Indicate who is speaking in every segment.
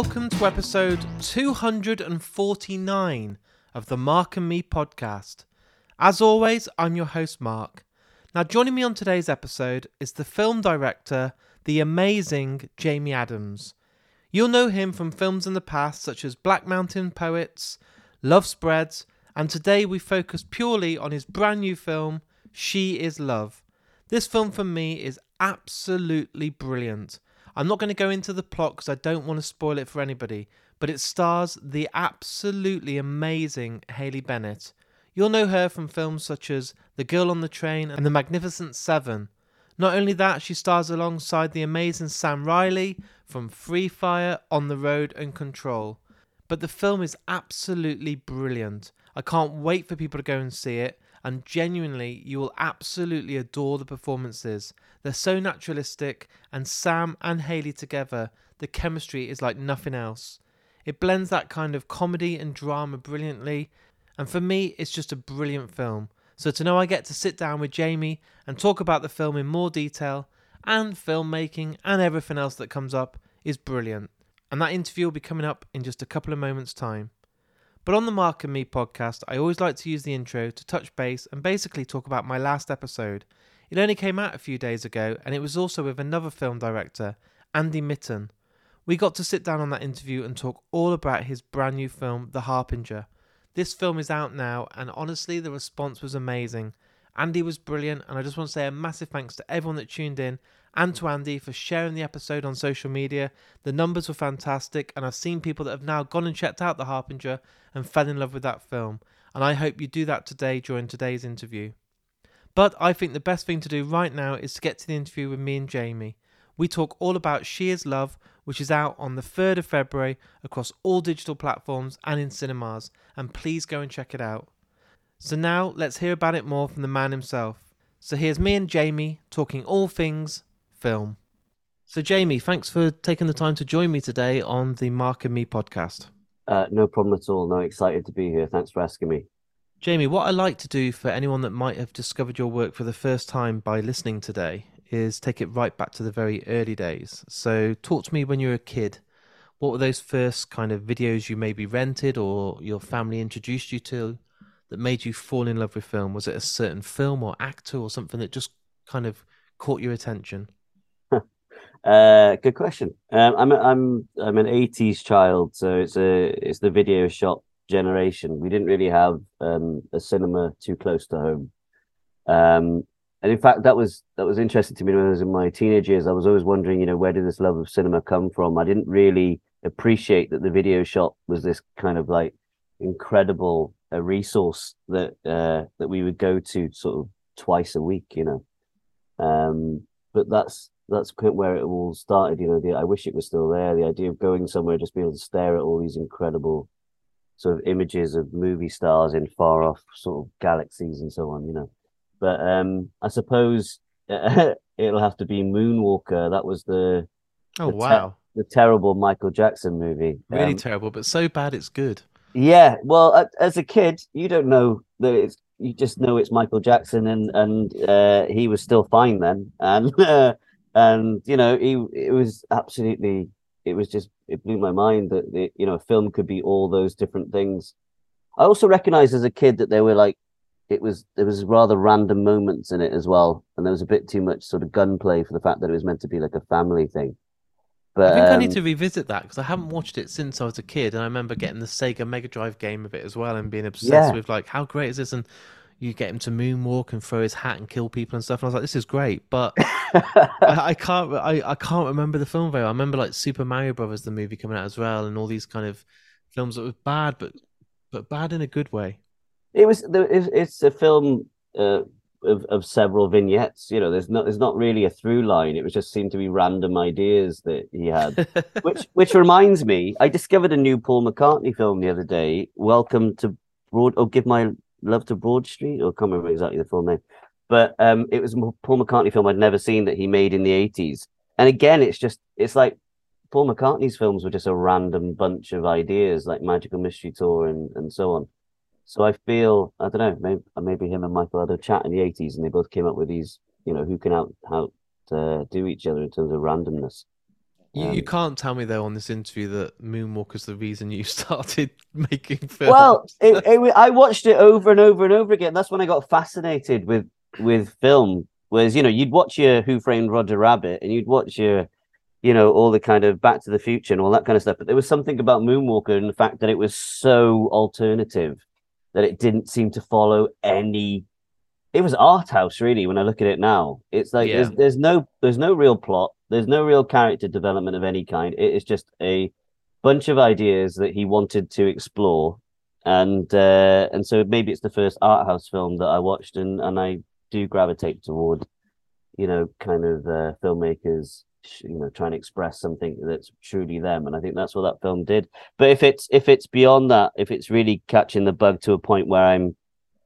Speaker 1: Welcome to episode 249 of the Mark and Me podcast. As always, I'm your host, Mark. Now, joining me on today's episode is the film director, the amazing Jamie Adams. You'll know him from films in the past such as Black Mountain Poets, Love Spreads, and today we focus purely on his brand new film, She Is Love. This film for me is absolutely brilliant. I'm not going to go into the plot because I don't want to spoil it for anybody, but it stars the absolutely amazing Haley Bennett. You'll know her from films such as The Girl on the Train and The Magnificent Seven. Not only that, she stars alongside the amazing Sam Riley from Free Fire, On the Road, and Control. But the film is absolutely brilliant. I can't wait for people to go and see it and genuinely you will absolutely adore the performances. They're so naturalistic, and Sam and Haley together, the chemistry is like nothing else. It blends that kind of comedy and drama brilliantly, and for me, it's just a brilliant film. So to know I get to sit down with Jamie and talk about the film in more detail, and filmmaking and everything else that comes up, is brilliant. And that interview will be coming up in just a couple of moments' time. But on the Mark and Me podcast, I always like to use the intro to touch base and basically talk about my last episode. It only came out a few days ago, and it was also with another film director, Andy Mitton. We got to sit down on that interview and talk all about his brand new film, The Harbinger. This film is out now, and honestly, the response was amazing. Andy was brilliant, and I just want to say a massive thanks to everyone that tuned in and to Andy for sharing the episode on social media. The numbers were fantastic, and I've seen people that have now gone and checked out The Harbinger and fell in love with that film. And I hope you do that today during today's interview. But I think the best thing to do right now is to get to the interview with me and Jamie. We talk all about She Is Love, which is out on the 3rd of February across all digital platforms and in cinemas. And please go and check it out. So now let's hear about it more from the man himself. So here's me and Jamie talking all things film. So, Jamie, thanks for taking the time to join me today on the Mark and Me podcast.
Speaker 2: Uh, no problem at all. No, excited to be here. Thanks for asking me.
Speaker 1: Jamie, what I like to do for anyone that might have discovered your work for the first time by listening today is take it right back to the very early days. So, talk to me when you were a kid. What were those first kind of videos you maybe rented or your family introduced you to that made you fall in love with film? Was it a certain film or actor or something that just kind of caught your attention?
Speaker 2: Uh, good question. Um, I'm a, I'm I'm an '80s child, so it's a it's the video shop generation. We didn't really have um, a cinema too close to home, um, and in fact, that was that was interesting to me when I was in my teenage years. I was always wondering, you know, where did this love of cinema come from? I didn't really appreciate that the video shop was this kind of like incredible a resource that uh, that we would go to sort of twice a week, you know. Um, but that's that's where it all started. You know, the, I wish it was still there. The idea of going somewhere, just being able to stare at all these incredible sort of images of movie stars in far off sort of galaxies and so on. You know, but um, I suppose it'll have to be Moonwalker. That was the
Speaker 1: oh the wow
Speaker 2: the terrible Michael Jackson movie.
Speaker 1: Really um, terrible, but so bad it's good.
Speaker 2: Yeah, well, as a kid, you don't know that it's you just know it's Michael Jackson, and and uh, he was still fine then, and uh, and you know he it was absolutely it was just it blew my mind that the, you know a film could be all those different things. I also recognized as a kid that there were like it was there was rather random moments in it as well. And there was a bit too much sort of gunplay for the fact that it was meant to be like a family thing
Speaker 1: but, I think um, I need um, to revisit that because I haven't watched it since I was a kid, and I remember getting the Sega Mega Drive game of it as well, and being obsessed yeah. with like how great is this, and you get him to moonwalk and throw his hat and kill people and stuff. And I was like, this is great, but I, I, can't I, I can't remember the film very well. I remember like Super Mario Brothers, the movie coming out as well, and all these kind of films that were bad, but but bad in a good way.
Speaker 2: It was it's a film uh, of of several vignettes. You know, there's not there's not really a through line. It was just seemed to be random ideas that he had. which which reminds me, I discovered a new Paul McCartney film the other day. Welcome to Broad or Give My Love to Broad Street, or I can't remember exactly the full name, but um, it was a Paul McCartney film I'd never seen that he made in the eighties. And again, it's just it's like Paul McCartney's films were just a random bunch of ideas, like Magical Mystery Tour and and so on. So I feel I don't know, maybe maybe him and Michael had a chat in the eighties, and they both came up with these, you know, who can out how to do each other in terms of randomness.
Speaker 1: You,
Speaker 2: Um,
Speaker 1: you can't tell me though on this interview that Moonwalker's the reason you started making films.
Speaker 2: Well, it, it, I watched it over and over and over again. That's when I got fascinated with with film. Was you know you'd watch your Who Framed Roger Rabbit and you'd watch your, you know, all the kind of Back to the Future and all that kind of stuff. But there was something about Moonwalker and the fact that it was so alternative that it didn't seem to follow any. It was art house really. When I look at it now, it's like there's
Speaker 1: Yeah.
Speaker 2: there's no there's no real plot. There's no real character development of any kind. It is just a bunch of ideas that he wanted to explore and uh, and so maybe it's the first art house film that I watched, and and I do gravitate toward, you know, kind of uh, filmmakers, you know, trying to express something that's truly them, and I think that's what that film did. But if it's if it's beyond that, if it's really catching the bug to a point where I'm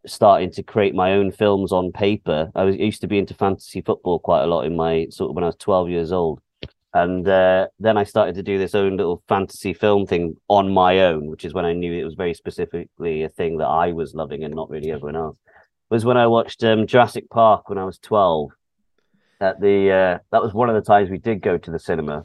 Speaker 2: starting to create my own films on paper, I was used to be into fantasy football quite a lot in my sort of when I was twelve years old. And uh, then I started to do this own little fantasy film thing on my own, which is when I knew it was very specifically a thing that I was loving and not really everyone else. Was when I watched um, Jurassic Park when I was twelve. At the uh, that was one of the times we did go to the cinema,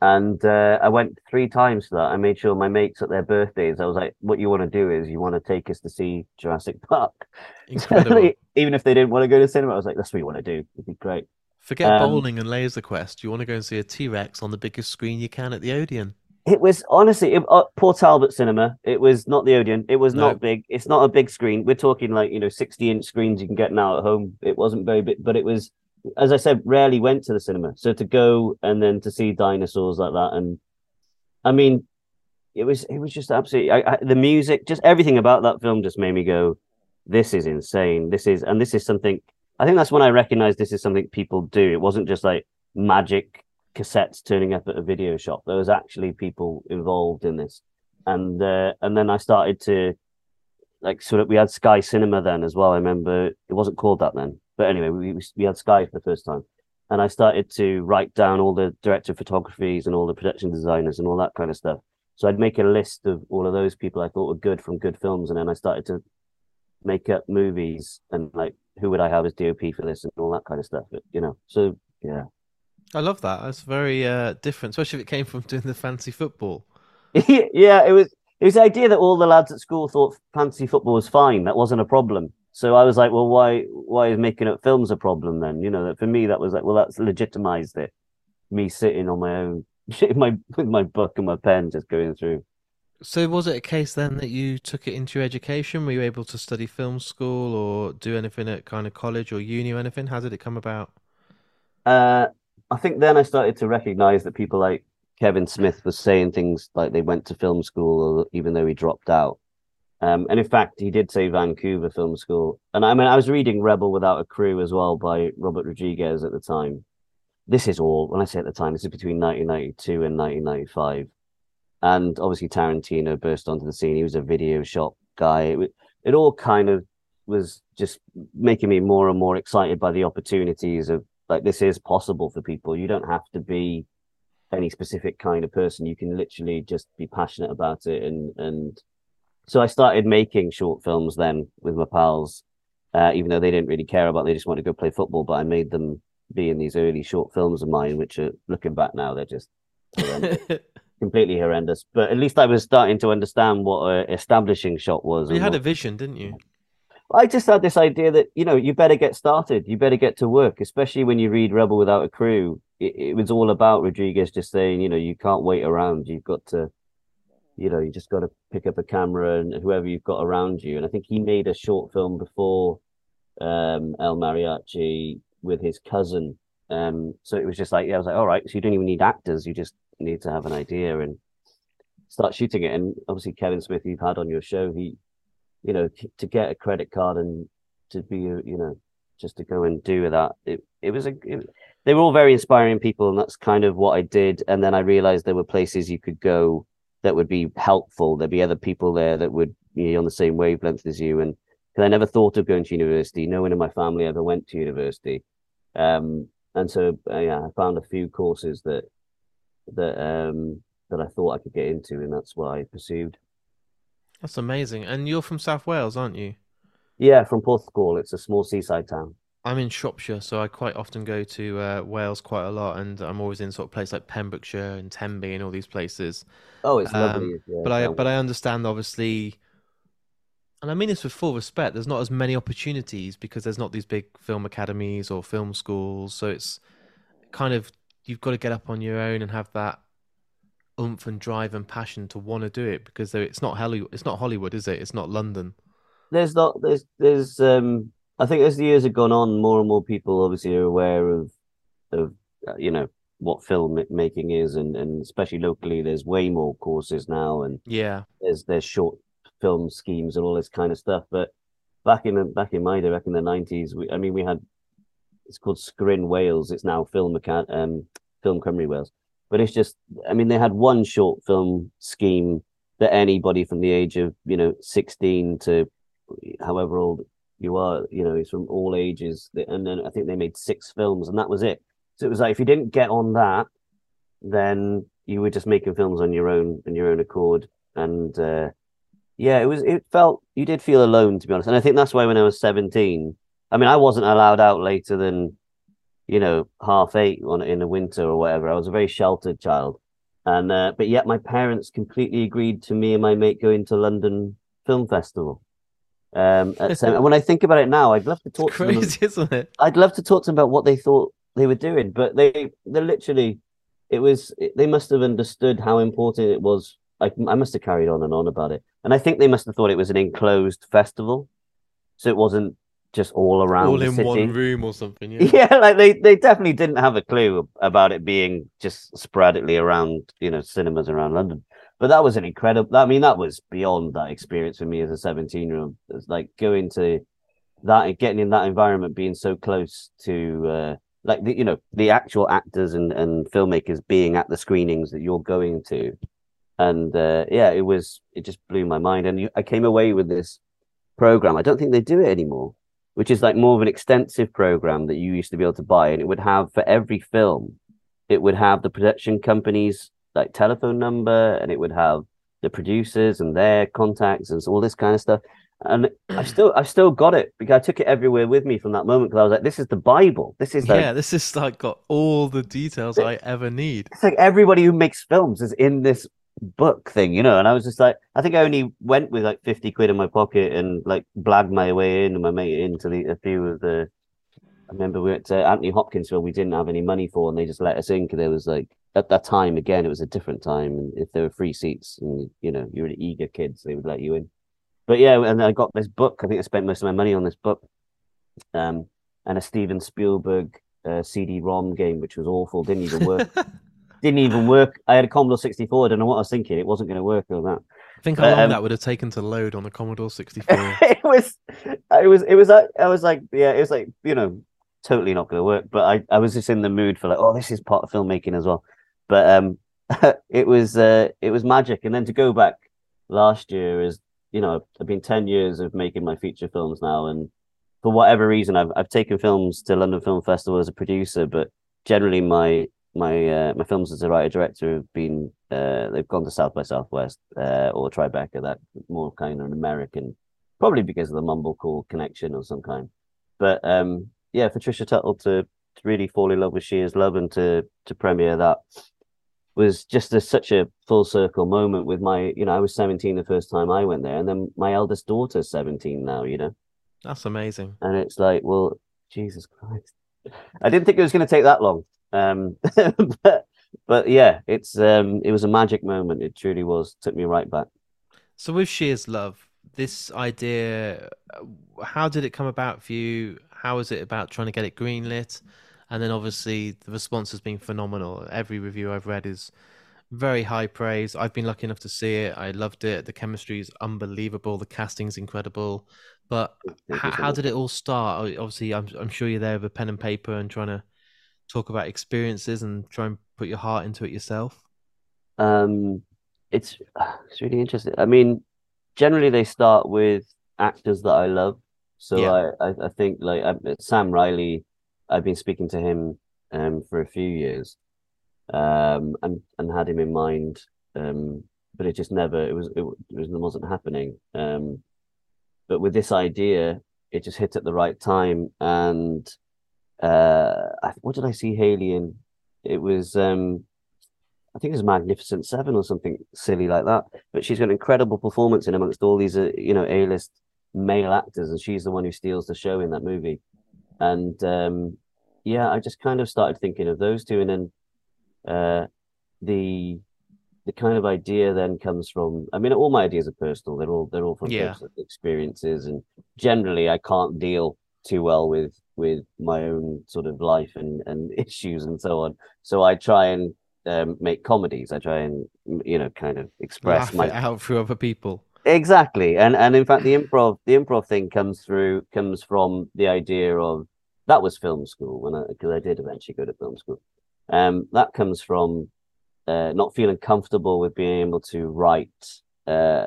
Speaker 2: and uh, I went three times to that. I made sure my mates at their birthdays. I was like, "What you want to do is you want to take us to see Jurassic Park."
Speaker 1: Incredible.
Speaker 2: Even if they didn't want to go to the cinema, I was like, "That's what you want to do. It'd be great."
Speaker 1: Forget
Speaker 2: um,
Speaker 1: bowling and Laser Quest. You want to go and see a T Rex on the biggest screen you can at the Odeon.
Speaker 2: It was honestly it, uh, Port Talbot Cinema. It was not the Odeon. It was
Speaker 1: No.
Speaker 2: not big. It's not a big screen. We're talking like you know sixty inch screens you can get now at home. It wasn't very big, but it was, as I said, rarely went to the cinema. So to go and then to see dinosaurs like that, and I mean, it was it was just absolutely I, I, the music, just everything about that film just made me go, this is insane. This is and this is something. I think that's when I recognized this is something people do. It wasn't just like magic cassettes turning up at a video shop. There was actually people involved in this, and uh, and then I started to like sort of we had Sky Cinema then as well. I remember it wasn't called that then, but anyway, we we, we had Sky for the first time, and I started to write down all the director of photographies and all the production designers and all that kind of stuff. So I'd make a list of all of those people I thought were good from good films, and then I started to make up movies and like who would I have as DOP for this and all that kind of stuff. But, you know, so yeah.
Speaker 1: I love that. That's very uh, different, especially if it came from doing the fancy football.
Speaker 2: yeah, it was it was the idea that all the lads at school thought fancy football was fine. That wasn't a problem. So I was like, well, why why is making up films a problem then? You know, that for me that was like, well, that's legitimized it. Me sitting on my own, my with my book and my pen, just going through.
Speaker 1: So was it a case then that you took it into your education? Were you able to study film school or do anything at kind of college or uni or anything? How did it come about?
Speaker 2: Uh, I think then I started to recognize that people like Kevin Smith was saying things like they went to film school, or even though he dropped out. Um, and in fact, he did say Vancouver Film School. And I mean, I was reading Rebel Without a Crew as well by Robert Rodriguez at the time. This is all, when I say at the time, this is between 1992 and 1995. And obviously, Tarantino burst onto the scene. He was a video shop guy. It, it all kind of was just making me more and more excited by the opportunities of like, this is possible for people. You don't have to be any specific kind of person. You can literally just be passionate about it and, and, so I started making short films then with my pals, uh, even though they didn't really care about. It, they just wanted to go play football. But I made them be in these early short films of mine, which are looking back now, they're just horrendous, completely horrendous. But at least I was starting to understand what a establishing shot was.
Speaker 1: you had a vision, didn't you?
Speaker 2: I just had this idea that you know you better get started. You better get to work, especially when you read Rebel Without a Crew. It, it was all about Rodriguez just saying, you know, you can't wait around. You've got to, you know, you just got to pick up a camera and whoever you've got around you. And I think he made a short film before um, El Mariachi with his cousin. Um, so it was just like, yeah, I was like, all right, so you don't even need actors. You just need to have an idea and start shooting it. And obviously, Kevin Smith, you've had on your show, he, you know, to get a credit card and to be, you know, just to go and do that. It it was a. It, they were all very inspiring people, and that's kind of what I did. And then I realized there were places you could go that would be helpful. There'd be other people there that would be on the same wavelength as you. And because I never thought of going to university, no one in my family ever went to university. Um, and so uh, yeah, I found a few courses that that um that I thought I could get into, and that's what I pursued.
Speaker 1: That's amazing. And you're from South Wales, aren't you?
Speaker 2: Yeah, from Porthcawl. It's a small seaside town.
Speaker 1: I'm in Shropshire, so I quite often go to uh, Wales quite a lot, and I'm always in sort of places like Pembrokeshire and Tenby and all these places.
Speaker 2: Oh, it's
Speaker 1: Um,
Speaker 2: lovely. Yeah,
Speaker 1: but I but I understand obviously, and I mean this with full respect. There's not as many opportunities because there's not these big film academies or film schools, so it's kind of you've got to get up on your own and have that oomph and drive and passion to want to do it because it's not Hollywood. It's not Hollywood, is it? It's not London.
Speaker 2: there's not there's there's um I think as the years have gone on, more and more people obviously are aware of of uh, you know what film making is, and and especially locally, there's way more courses now, and
Speaker 1: Yeah,
Speaker 2: there's there's short film schemes and all this kind of stuff. But back in the back in my day, back in the nineties, we I mean we had it's called Sgrîn Wales. It's now Film Aca- um Film Cymru Wales, but it's just I mean they had one short film scheme that anybody from the age of you know sixteen to however old you are, you know, it's from all ages. And then I think they made six films, and that was it. So it was like if you didn't get on that, then you were just making films on your own on your own accord. And uh, yeah, it was it felt you did feel alone to be honest. And I think that's why when I was seventeen, I mean, I wasn't allowed out later than you know half eight on in the winter or whatever. I was a very sheltered child. And uh, but yet my parents completely agreed to me and my mate going to London Film Festival. Um, at and when I think about it now, I'd love to talk
Speaker 1: it's
Speaker 2: to them.
Speaker 1: crazy, isn't it?
Speaker 2: I'd love to talk to them about what they thought they were doing, but they they literally it was they must have understood how important it was. I I must have carried on and on about it, and I think they must have thought it was an enclosed festival, so it wasn't just all around
Speaker 1: All in
Speaker 2: city.
Speaker 1: one room or something. Yeah.
Speaker 2: Yeah, like they they definitely didn't have a clue about it being just sporadically around, you know, cinemas around London. But that was an incredible. I mean, that was beyond that experience for me as a seventeen-year-old. It's like going to that, and getting in that environment, being so close to, uh, like the, you know, the actual actors and and filmmakers being at the screenings that you're going to, and uh, yeah, it was it just blew my mind. And you, I came away with this program. I don't think they do it anymore which is like more of an extensive program that you used to be able to buy, and it would have for every film, it would have the production company's like telephone number, and it would have the producers and their contacts and so all this kind of stuff. And I still, I still got it because I took it everywhere with me from that moment because I was like, "This is the Bible. This is like,
Speaker 1: Yeah, this is like got all the details I ever need.
Speaker 2: it's like everybody who makes films is in this book thing, you know. And I was just like, I think I only went with like fifty quid in my pocket and like blagged my way in and my mate into the a few of the. I remember we went to Anthony Hopkins where we didn't have any money for, and they just let us in because there was like at that time again it was a different time, and if there were free seats and you know you were an eager kid, so they would let you in. But yeah, and I got this book. I think I spent most of my money on this book, um, and a Steven Spielberg uh, CD-ROM game, which was awful. Didn't even work didn't even work. I had a Commodore 64. I don't know what I was thinking. It wasn't going to work or that.
Speaker 1: I think how long
Speaker 2: Um,
Speaker 1: that would have taken to load on a Commodore 64.
Speaker 2: it was, it was, it was, like- I was like, yeah, it was like, you know, totally not going to work. But I, I was just in the mood for like, oh, this is part of filmmaking as well. But um, it was, uh, it was magic. And then to go back last year is, you know, I've been 10 years of making my feature films now. And for whatever reason, I've, I've taken films to London Film Festival as a producer, but generally my, my uh, my films as a writer director have been uh, they've gone to South by Southwest uh, or Tribeca, that more kind of an American, probably because of the mumblecore connection of some kind. But um, yeah, for Tricia Tuttle to, to really fall in love with She Is Love and to to premiere that was just a, such a full circle moment with my you know I was 17 the first time I went there and then my eldest daughter's 17 now you know
Speaker 1: That's amazing.
Speaker 2: and it's like well Jesus Christ I didn't think it was going to take that long um but but yeah it's um it was a magic moment it truly was took me right back
Speaker 1: So with She Is Love, this idea, uh, how did it come about for you? How was it about trying to get it greenlit? And then obviously the response has been phenomenal. Every review I've read is very high praise. I've been lucky enough to see it. I loved it. The chemistry is unbelievable. The casting's incredible. But how, how did it all start? Obviously, I'm I'm sure you're there with a pen and paper and trying to talk about experiences and try and put your heart into it yourself.
Speaker 2: Um, it's it's really interesting. I mean, generally they start with actors that I love. So
Speaker 1: Yeah.
Speaker 2: I, I I think like I, Sam Riley, I've been speaking to him um for a few years, um and and had him in mind, um, but it just never it was it, it wasn't happening. Um, but with this idea, it just hit at the right time. And uh, I, what did I see Haley in? It was um, I think it was Magnificent Seven or something silly like that. But she's got an incredible performance in amongst all these, uh, you know, A-list male actors, and she's the one who steals the show in that movie. And um, yeah, I just kind of started thinking of those two, and then uh, the the kind of idea then comes from. I mean, all my ideas are personal; they're all they're all from
Speaker 1: Yeah.
Speaker 2: personal experiences, and generally, I can't deal too well with with my own sort of life and and issues and so on. So I try and um, make comedies. I try and you know kind of express
Speaker 1: Laugh
Speaker 2: my
Speaker 1: it out through other people.
Speaker 2: Exactly, and and in fact, the improv the improv thing comes through comes from the idea of that was film school when because I did eventually go to film school. Um, that comes from uh, not feeling comfortable with being able to write uh,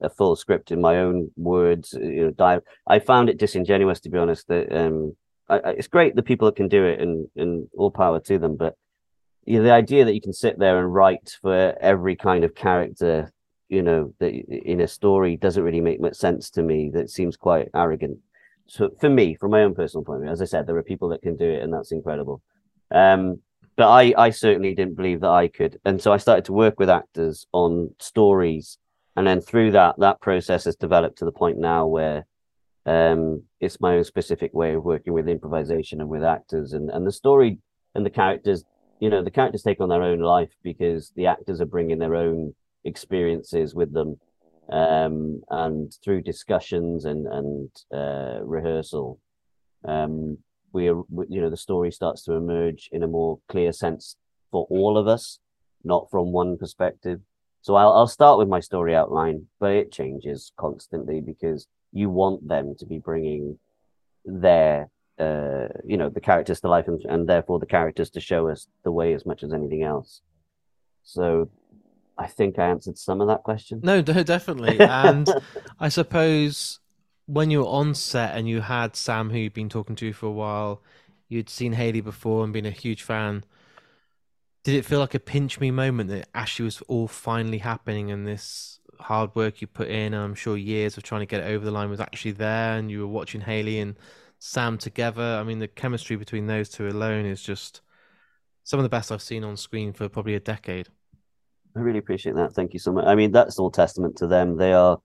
Speaker 2: a full script in my own words. You know. I found it disingenuous to be honest. That um, I, I, it's great the people that can do it, and and all power to them, but you know, the idea that you can sit there and write for every kind of character you know that in a story doesn't really make much sense to me that seems quite arrogant. So for me from my own personal point of view as i said there are people that can do it and that's incredible. Um but i i certainly didn't believe that i could. And so i started to work with actors on stories. And then through that that process has developed to the point now where um it's my own specific way of working with improvisation and with actors. And and the story and the characters you know the characters take on their own life because the actors are bringing their own experiences with them um, and through discussions and and uh, rehearsal um, we are you know the story starts to emerge in a more clear sense for all of us not from one perspective. So I'll, I'll start with my story outline but it changes constantly because you want them to be bringing their uh, you know the characters to life and, and therefore the characters to show us the way as much as anything else. So I think I answered some of that question.
Speaker 1: No, no, definitely. And I suppose when you were on set and you had Sam, who you'd been talking to for a while, you'd seen Haley before and been a huge fan. Did it feel like a pinch me moment that actually was all finally happening and this hard work you put in, and I'm sure years of trying to get it over the line was actually there, and you were watching Haley and Sam together? I mean, the chemistry between those two alone is just some of the best I've seen on screen for probably a decade.
Speaker 2: I really appreciate that. Thank you so much. I mean, that's all testament to them. They are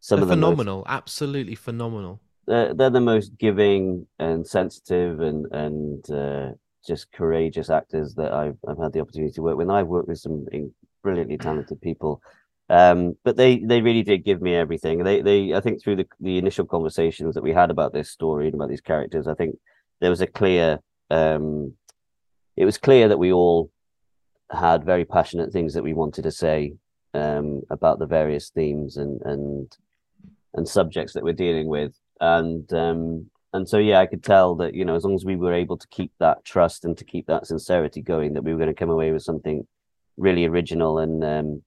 Speaker 2: some
Speaker 1: They're
Speaker 2: of the most
Speaker 1: phenomenal, absolutely phenomenal.
Speaker 2: they're, they're the most giving and sensitive and and uh, just courageous actors that I've I've had the opportunity to work with. And I've worked with some brilliantly talented people, um, but they they really did give me everything. They they I think through the the initial conversations that we had about this story and about these characters, I think there was a clear um, it was clear that we all had very passionate things that we wanted to say um, about the various themes and and and subjects that we're dealing with. And um and so yeah i could tell that you know as long as we were able to keep that trust and to keep that sincerity going that we were going to come away with something really original and um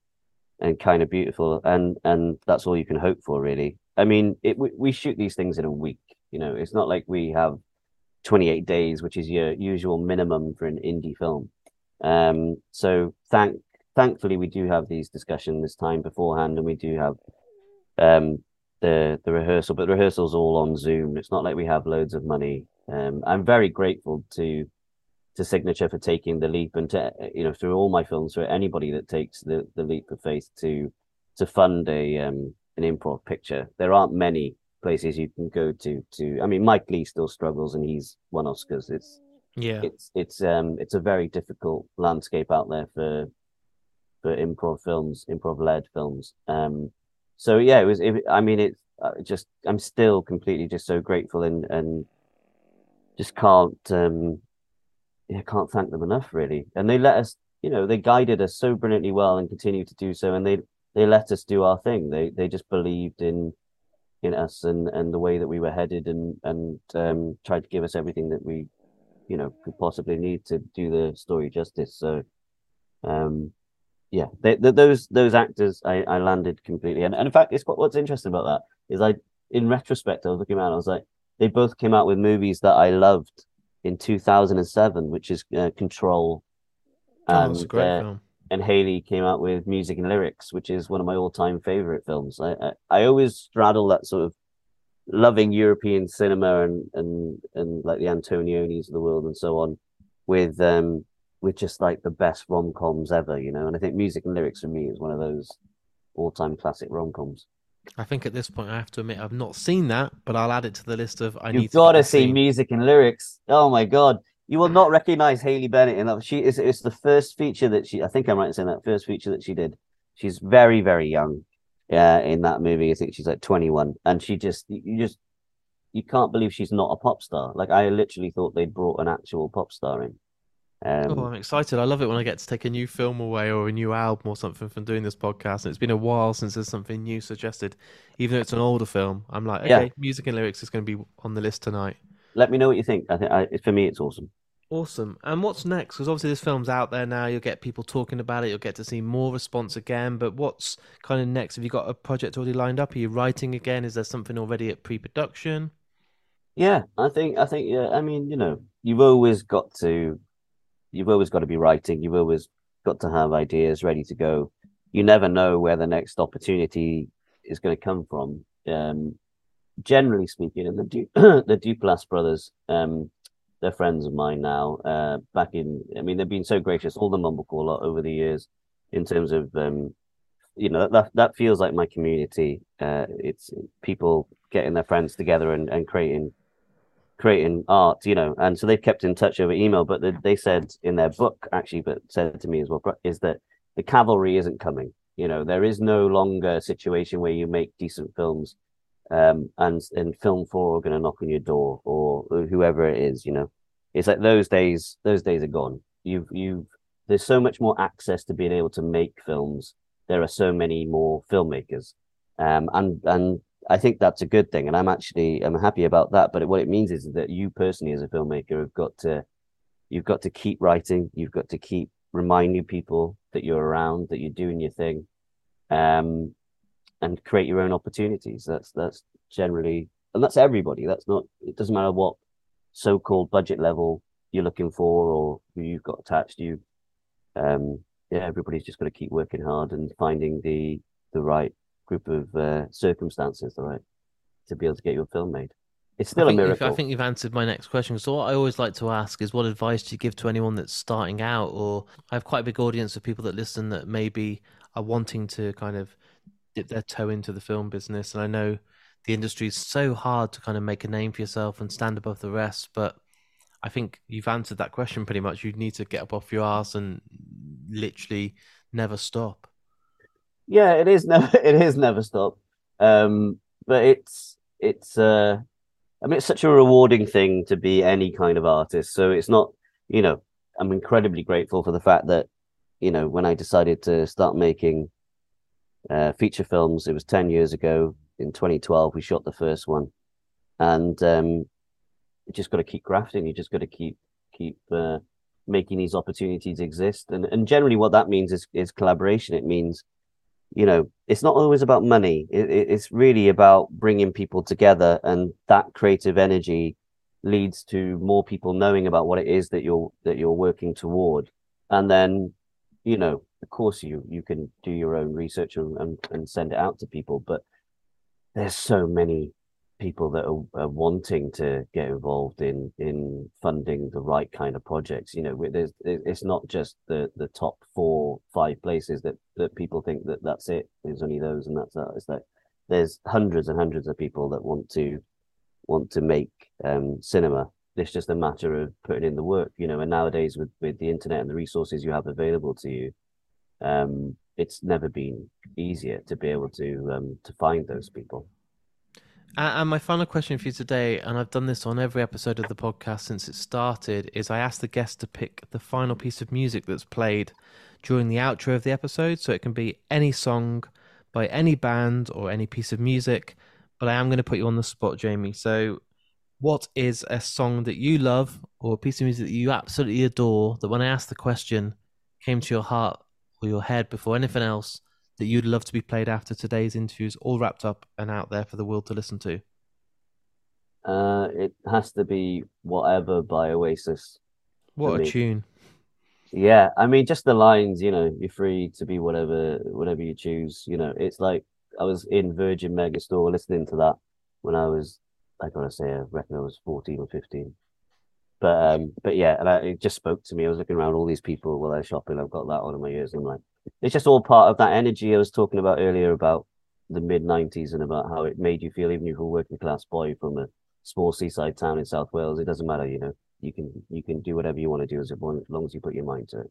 Speaker 2: and kind of beautiful. And and that's all you can hope for really. I mean it we, we shoot these things in a week you know. It's not like we have 28 days which is your usual minimum for an indie film um so thank thankfully we do have these discussions this time beforehand and we do have um the the rehearsal, but the rehearsal's all on Zoom. It's not like we have loads of money. Um, I'm very grateful to to Signature for taking the leap and to you know through all my films for anybody that takes the the leap of faith to to fund a um an improv picture. There aren't many places you can go to to. I mean, Mike Leigh still struggles and he's won Oscars. It's
Speaker 1: Yeah.
Speaker 2: it's it's um it's a very difficult landscape out there for for improv films, improv led films. Um, so yeah, it was. It, I mean, it's uh, just I'm still completely just so grateful and and just can't um yeah can't thank them enough really. And they let us, you know, they guided us so brilliantly well and continue to do so. And they they let us do our thing. They they just believed in in us and and the way that we were headed and and um tried to give us everything that we you know could possibly need to do the story justice. So um yeah, they, they, those those actors, I, I landed completely, and, and in fact, it's what, what's interesting about that is I, in retrospect, I was looking around, I was like, they both came out with movies that I loved in 2007, which is uh, Control,
Speaker 1: Oh,
Speaker 2: and
Speaker 1: great
Speaker 2: uh,
Speaker 1: film.
Speaker 2: and Haley came out with Music and Lyrics, which is one of my all-time favorite films. I, I I always straddle that sort of loving European cinema and and and like the Antonionis of the world and so on, with um with just like the best rom coms ever, you know. And I think music and lyrics for me is one of those all time classic rom coms.
Speaker 1: I think at this point I have to admit I've not seen that, but I'll add it to the list of I
Speaker 2: You've
Speaker 1: need
Speaker 2: got
Speaker 1: to
Speaker 2: to see music and lyrics. Oh my god, you will not recognize Haley Bennett in that. She is it's the first feature that she. I think I'm right in saying that first feature that she did. She's very very young, yeah, in that movie. I think she's like 21, and she just you just you can't believe she's not a pop star. Like I literally thought they'd brought an actual pop star in. Um,
Speaker 1: Oh, I'm excited. I love it when I get to take a new film away or a new album or something from doing this podcast. And it's been a while since there's something new suggested, even though it's an older film. I'm like,
Speaker 2: Yeah.
Speaker 1: okay, music and lyrics is going to be on the list tonight.
Speaker 2: let me know what you think. I think I, for me, it's awesome.
Speaker 1: Awesome. And what's next? Because obviously this film's out there now. You'll get people talking about it. You'll get to see more response again. But what's kind of next? Have you got a project already lined up? Are you writing again? Is there something already at pre-production?
Speaker 2: Yeah, I think I think yeah. I mean, you know, you've always got to, you've always got to be writing. You've always got to have ideas ready to go. You never know where the next opportunity is going to come from. Um, generally speaking, and the du- the Duplass brothers, um, they're friends of mine now. Uh, back in, I mean, they've been so gracious. All the Mumblecore lot over the years, in terms of um, you know that that feels like my community. Uh, it's people getting their friends together and, and creating creating art, you know, and so they've kept in touch over email. But they, they said in their book, actually, but said to me as well, is that the cavalry isn't coming. You know, there is no longer a situation where you make decent films, um, and and Film Four are going to knock on your door or whoever it is. You know, it's like those days. Those days are gone. You've you've there's so much more access to being able to make films. There are so many more filmmakers, um, and and I think that's a good thing, and I'm actually I'm happy about that. But what it means is that you personally, as a filmmaker, have got to you've got to keep writing. You've got to keep reminding people that you're around, that you're doing your thing, um, and create your own opportunities. That's that's generally, and that's everybody. That's not. It doesn't matter what so-called budget level you're looking for or who you've got attached to you. Um, yeah, everybody's just got to keep working hard and finding the the right group of uh, circumstances, the right, to be able to get your film made. It's still
Speaker 1: I
Speaker 2: a
Speaker 1: think,
Speaker 2: miracle.
Speaker 1: I think you've answered my next question. So what I always like to ask is, what advice do you give to anyone that's starting out? Or I have quite a big audience of people that listen that maybe are wanting to kind of dip their toe into the film business. And I know the industry is so hard to kind of make a name for yourself and stand above the rest. But I think you've answered that question pretty much. You need to get up off your ass and literally never stop.
Speaker 2: Yeah, it is never it is never stop. Um, but it's it's uh I mean it's such a rewarding thing to be any kind of artist. So it's not, you know, I'm incredibly grateful for the fact that, you know, when I decided to start making uh feature films, it was 10 years ago in 2012 we shot the first one. And um you just got to keep grafting, you just got to keep keep uh making these opportunities exist. And and generally what that means is is collaboration. It means you know, it's not always about money. It, it, it's really about bringing people together, and that creative energy leads to more people knowing about what it is that you're that you're working toward. And then, you know, of course, you you can do your own research and and, and send it out to people, but there's so many people that are, are wanting to get involved in in funding the right kind of projects. You know there's it's not just the the top four five places that that people think that that's it. There's only those and that's that. It's like there's hundreds and hundreds of people that want to want to make um cinema it's just a matter of putting in the work you know and nowadays with with the internet and the resources you have available to you um it's never been easier to be able to um to find those people
Speaker 1: And my final question for you today, and I've done this on every episode of the podcast since it started, is I ask the guest to pick the final piece of music that's played during the outro of the episode. So it can be any song by any band or any piece of music. But I am going to put you on the spot, Jamie. So, what is a song that you love or a piece of music that you absolutely adore that when I asked the question came to your heart or your head before anything else? that you'd love to be played after today's interviews, all wrapped up and out there for the world to listen to?
Speaker 2: Uh, it has to be whatever by Oasis.
Speaker 1: What a
Speaker 2: me.
Speaker 1: tune!
Speaker 2: Yeah, I mean, just the lines. You know, you're free to be whatever, whatever you choose. You know, it's like I was in Virgin Megastore listening to that, when I was, I gotta say, I reckon I was 14 or 15. But um, but yeah, and I, it just spoke to me. I was looking around all these people while I was shopping. I've got that on in my ears. And I'm like, it's just all part of that energy I was talking about earlier about the mid 90s and about how it made you feel, even if you're a working class boy from a small seaside town in South Wales. It doesn't matter, you know. You can you can do whatever you want to do as long as you put your mind to it.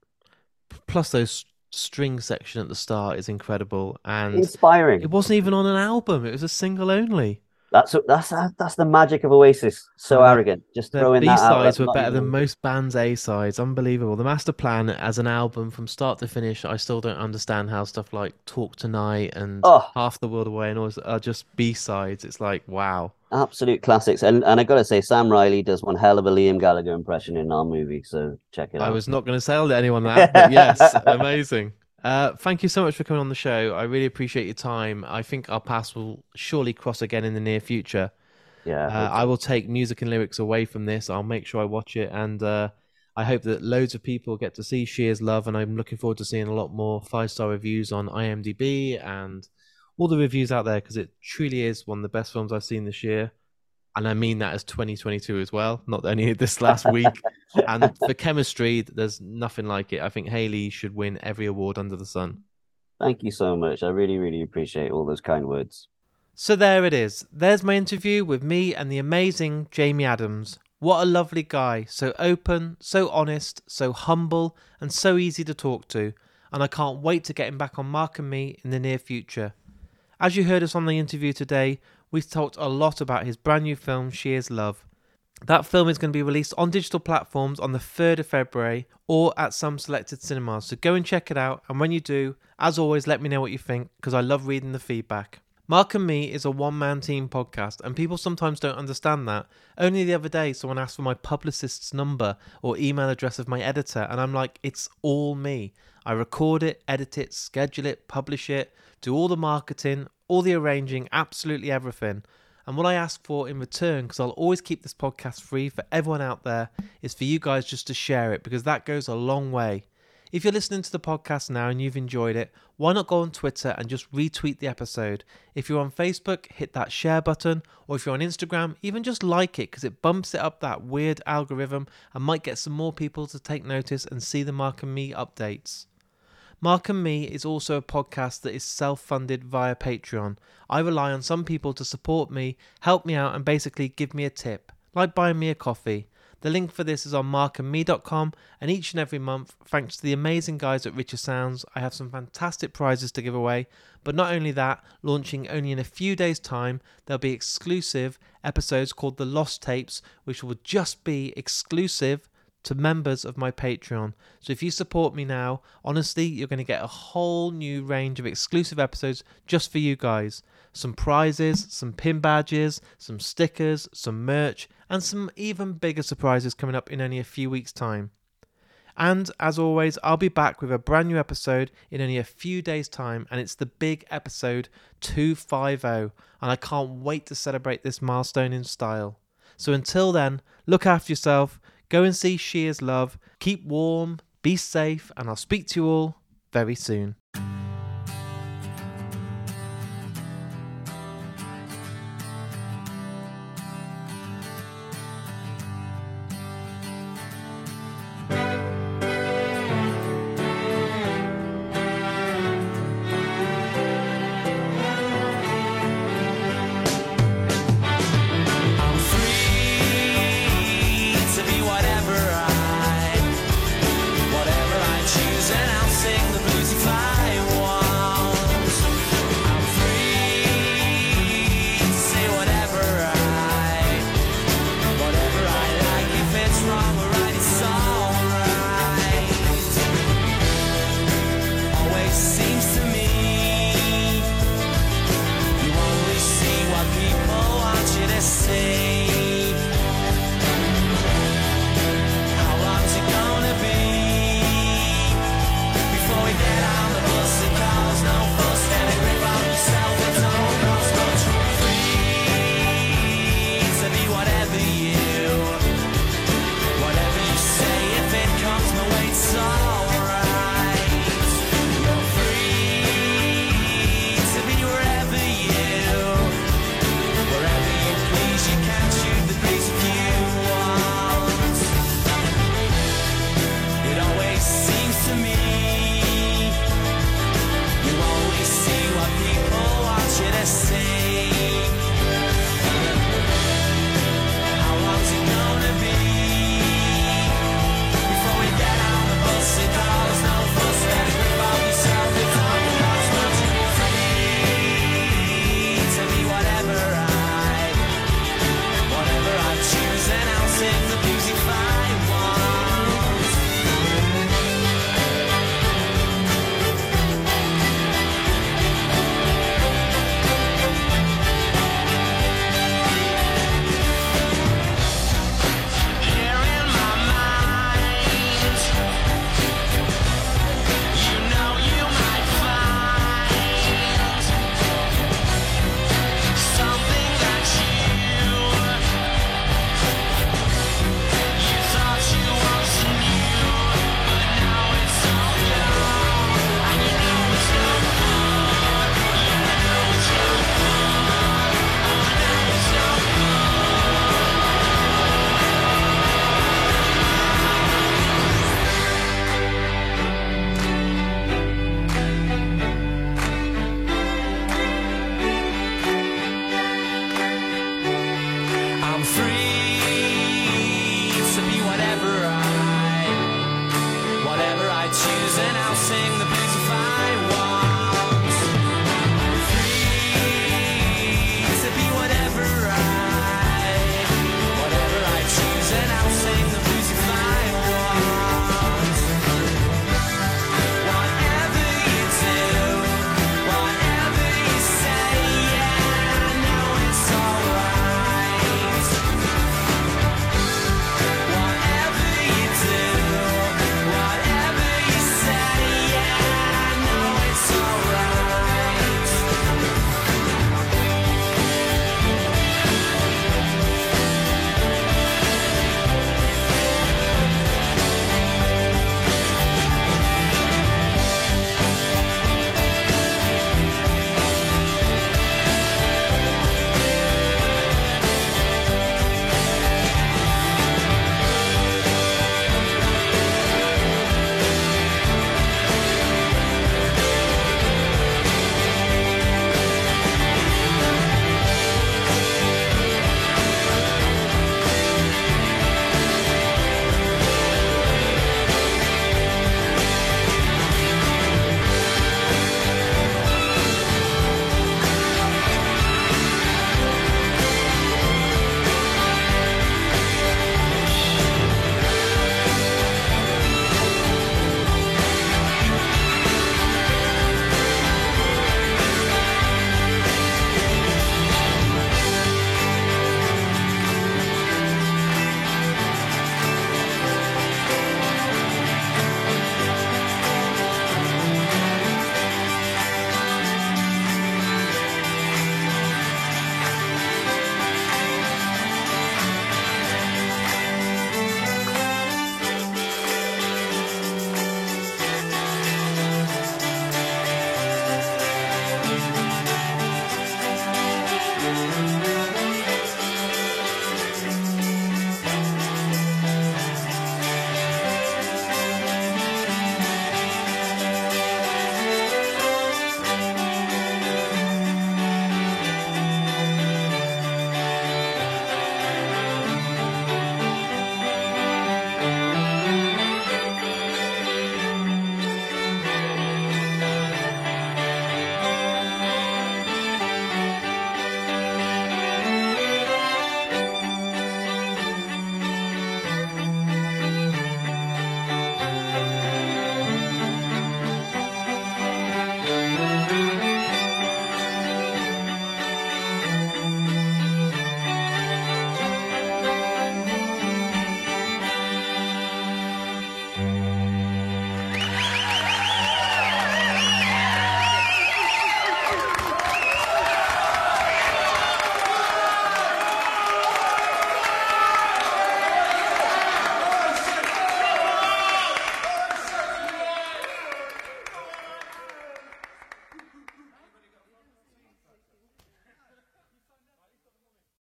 Speaker 1: Plus, those string section at the start is incredible and
Speaker 2: inspiring.
Speaker 1: It wasn't even on an album; it was a single only.
Speaker 2: That's that's that's the magic of Oasis. So uh, arrogant. Just throwing B
Speaker 1: sides were better than most bands' A sides. Unbelievable. The Master Plan as an album from start to finish. I still don't understand how stuff like Talk Tonight and oh. Half the World Away and all are just B sides. It's like wow.
Speaker 2: Absolute classics. And and I gotta say, Sam Riley does one hell of a Liam Gallagher impression in our movie. So check it out.
Speaker 1: I was not going to sell to anyone that, but yes, amazing. Uh, thank you so much for coming on the show. I really appreciate your time. I think our paths will surely cross again in the near future.
Speaker 2: Yeah,
Speaker 1: uh, I will take music and lyrics away from this. I'll make sure I watch it, and uh, I hope that loads of people get to see She Is Love. And I'm looking forward to seeing a lot more five star reviews on IMDb and all the reviews out there because it truly is one of the best films I've seen this year and I mean that as 2022 as well, not only this last week. and for chemistry, there's nothing like it. I think Haley should win every award under the sun.
Speaker 2: Thank you so much. I really, really appreciate all those kind words.
Speaker 1: So there it is. There's my interview with me and the amazing Jamie Adams. What a lovely guy. So open, so honest, so humble, and so easy to talk to. And I can't wait to get him back on Mark and Me in the near future. As you heard us on the interview today, we've talked a lot about his brand new film, She Is Love. That film is going to be released on digital platforms on the 3rd of February or at some selected cinemas. So go and check it out. And when you do, as always, let me know what you think because I love reading the feedback. Mark and Me is a one man team podcast, and people sometimes don't understand that. Only the other day, someone asked for my publicist's number or email address of my editor, and I'm like, it's all me. I record it, edit it, schedule it, publish it, do all the marketing, all the arranging, absolutely everything. And what I ask for in return, because I'll always keep this podcast free for everyone out there, is for you guys just to share it because that goes a long way. If you're listening to the podcast now and you've enjoyed it, why not go on Twitter and just retweet the episode? If you're on Facebook, hit that share button, or if you're on Instagram, even just like it because it bumps it up that weird algorithm and might get some more people to take notice and see the Mark and Me updates. Mark and Me is also a podcast that is self funded via Patreon. I rely on some people to support me, help me out, and basically give me a tip, like buying me a coffee. The link for this is on markandme.com, and each and every month, thanks to the amazing guys at Richer Sounds, I have some fantastic prizes to give away. But not only that, launching only in a few days' time, there'll be exclusive episodes called The Lost Tapes, which will just be exclusive to members of my Patreon. So if you support me now, honestly, you're going to get a whole new range of exclusive episodes just for you guys. Some prizes, some pin badges, some stickers, some merch, and some even bigger surprises coming up in only a few weeks' time. And as always, I'll be back with a brand new episode in only a few days' time, and it's the big episode 250. And I can't wait to celebrate this milestone in style. So until then, look after yourself, Go and see She Is Love. Keep warm, be safe, and I'll speak to you all very soon.